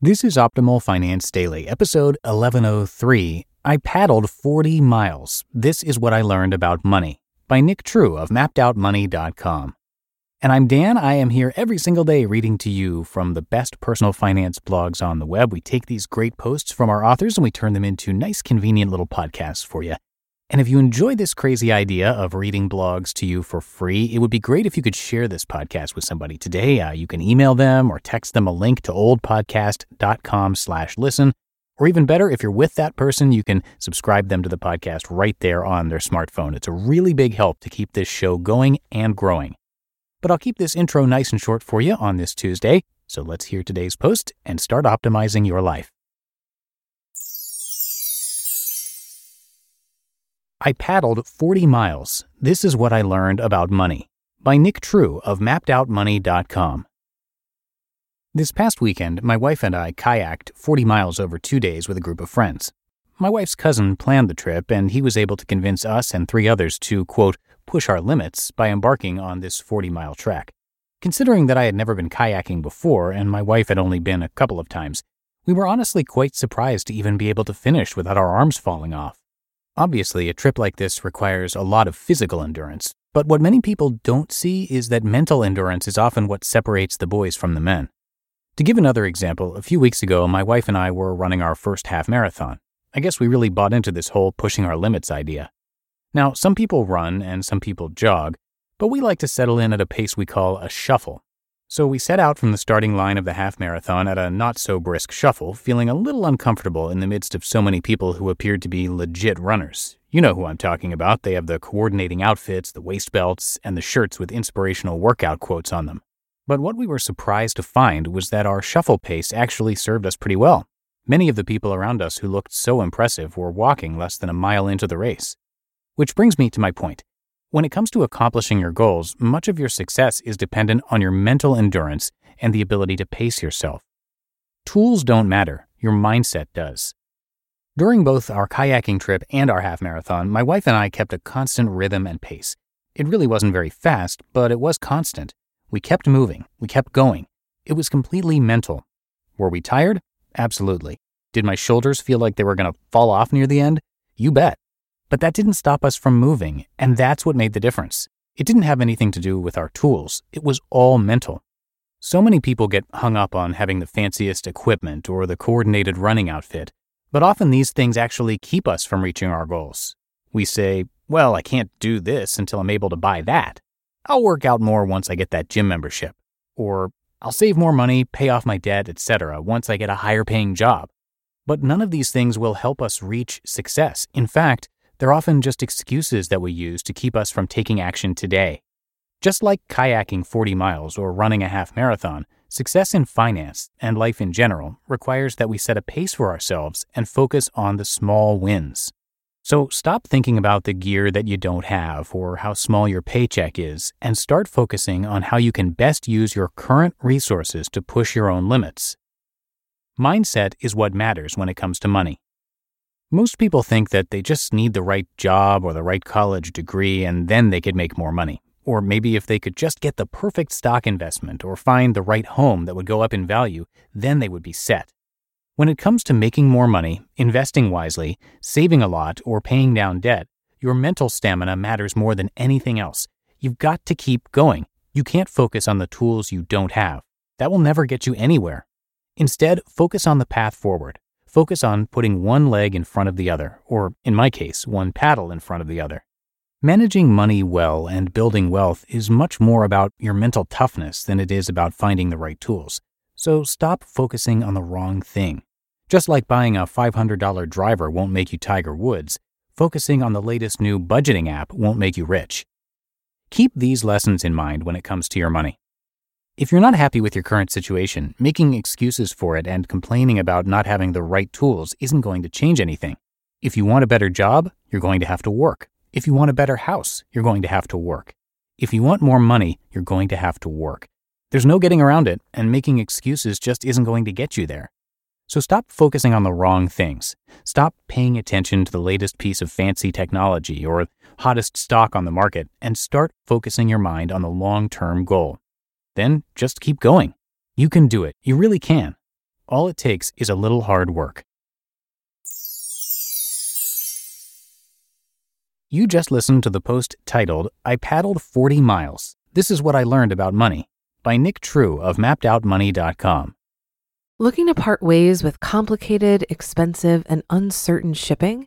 This is Optimal Finance Daily, episode 1103. I paddled 40 miles. This is what I learned about money by Nick True of mappedoutmoney.com. And I'm Dan. I am here every single day reading to you from the best personal finance blogs on the web. We take these great posts from our authors and we turn them into nice, convenient little podcasts for you. And if you enjoy this crazy idea of reading blogs to you for free, it would be great if you could share this podcast with somebody today. Uh, you can email them or text them a link to oldpodcast.com slash listen. Or even better, if you're with that person, you can subscribe them to the podcast right there on their smartphone. It's a really big help to keep this show going and growing. But I'll keep this intro nice and short for you on this Tuesday. So let's hear today's post and start optimizing your life. I paddled 40 miles. This is what I learned about money. By Nick True of mappedoutmoney.com. This past weekend, my wife and I kayaked 40 miles over two days with a group of friends. My wife's cousin planned the trip, and he was able to convince us and three others to, quote, push our limits by embarking on this 40 mile trek. Considering that I had never been kayaking before and my wife had only been a couple of times, we were honestly quite surprised to even be able to finish without our arms falling off. Obviously, a trip like this requires a lot of physical endurance, but what many people don't see is that mental endurance is often what separates the boys from the men. To give another example, a few weeks ago, my wife and I were running our first half marathon. I guess we really bought into this whole pushing our limits idea. Now, some people run and some people jog, but we like to settle in at a pace we call a shuffle. So we set out from the starting line of the half marathon at a not so brisk shuffle, feeling a little uncomfortable in the midst of so many people who appeared to be legit runners. You know who I'm talking about. They have the coordinating outfits, the waist belts, and the shirts with inspirational workout quotes on them. But what we were surprised to find was that our shuffle pace actually served us pretty well. Many of the people around us who looked so impressive were walking less than a mile into the race. Which brings me to my point. When it comes to accomplishing your goals, much of your success is dependent on your mental endurance and the ability to pace yourself. Tools don't matter, your mindset does. During both our kayaking trip and our half marathon, my wife and I kept a constant rhythm and pace. It really wasn't very fast, but it was constant. We kept moving, we kept going. It was completely mental. Were we tired? Absolutely. Did my shoulders feel like they were going to fall off near the end? You bet. But that didn't stop us from moving, and that's what made the difference. It didn't have anything to do with our tools, it was all mental. So many people get hung up on having the fanciest equipment or the coordinated running outfit, but often these things actually keep us from reaching our goals. We say, well, I can't do this until I'm able to buy that. I'll work out more once I get that gym membership. Or I'll save more money, pay off my debt, etc. once I get a higher paying job. But none of these things will help us reach success. In fact, they're often just excuses that we use to keep us from taking action today. Just like kayaking 40 miles or running a half marathon, success in finance and life in general requires that we set a pace for ourselves and focus on the small wins. So stop thinking about the gear that you don't have or how small your paycheck is and start focusing on how you can best use your current resources to push your own limits. Mindset is what matters when it comes to money. Most people think that they just need the right job or the right college degree and then they could make more money. Or maybe if they could just get the perfect stock investment or find the right home that would go up in value, then they would be set. When it comes to making more money, investing wisely, saving a lot, or paying down debt, your mental stamina matters more than anything else. You've got to keep going. You can't focus on the tools you don't have. That will never get you anywhere. Instead, focus on the path forward. Focus on putting one leg in front of the other, or in my case, one paddle in front of the other. Managing money well and building wealth is much more about your mental toughness than it is about finding the right tools. So stop focusing on the wrong thing. Just like buying a $500 driver won't make you Tiger Woods, focusing on the latest new budgeting app won't make you rich. Keep these lessons in mind when it comes to your money. If you're not happy with your current situation, making excuses for it and complaining about not having the right tools isn't going to change anything. If you want a better job, you're going to have to work. If you want a better house, you're going to have to work. If you want more money, you're going to have to work. There's no getting around it, and making excuses just isn't going to get you there. So stop focusing on the wrong things. Stop paying attention to the latest piece of fancy technology or hottest stock on the market and start focusing your mind on the long term goal. Then just keep going. You can do it. You really can. All it takes is a little hard work. You just listened to the post titled, I Paddled 40 Miles. This is What I Learned About Money by Nick True of MappedOutMoney.com. Looking to part ways with complicated, expensive, and uncertain shipping?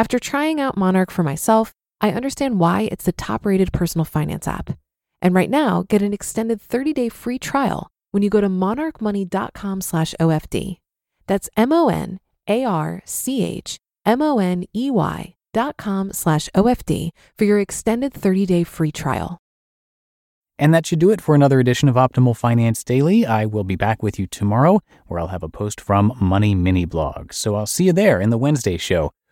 After trying out Monarch for myself, I understand why it's the top-rated personal finance app. And right now, get an extended 30-day free trial when you go to monarchmoney.com slash OFD. That's M O N A R C H M O N E Y dot com slash OFD for your extended 30 day free trial. And that should do it for another edition of Optimal Finance Daily. I will be back with you tomorrow, where I'll have a post from Money Mini Blog. So I'll see you there in the Wednesday show,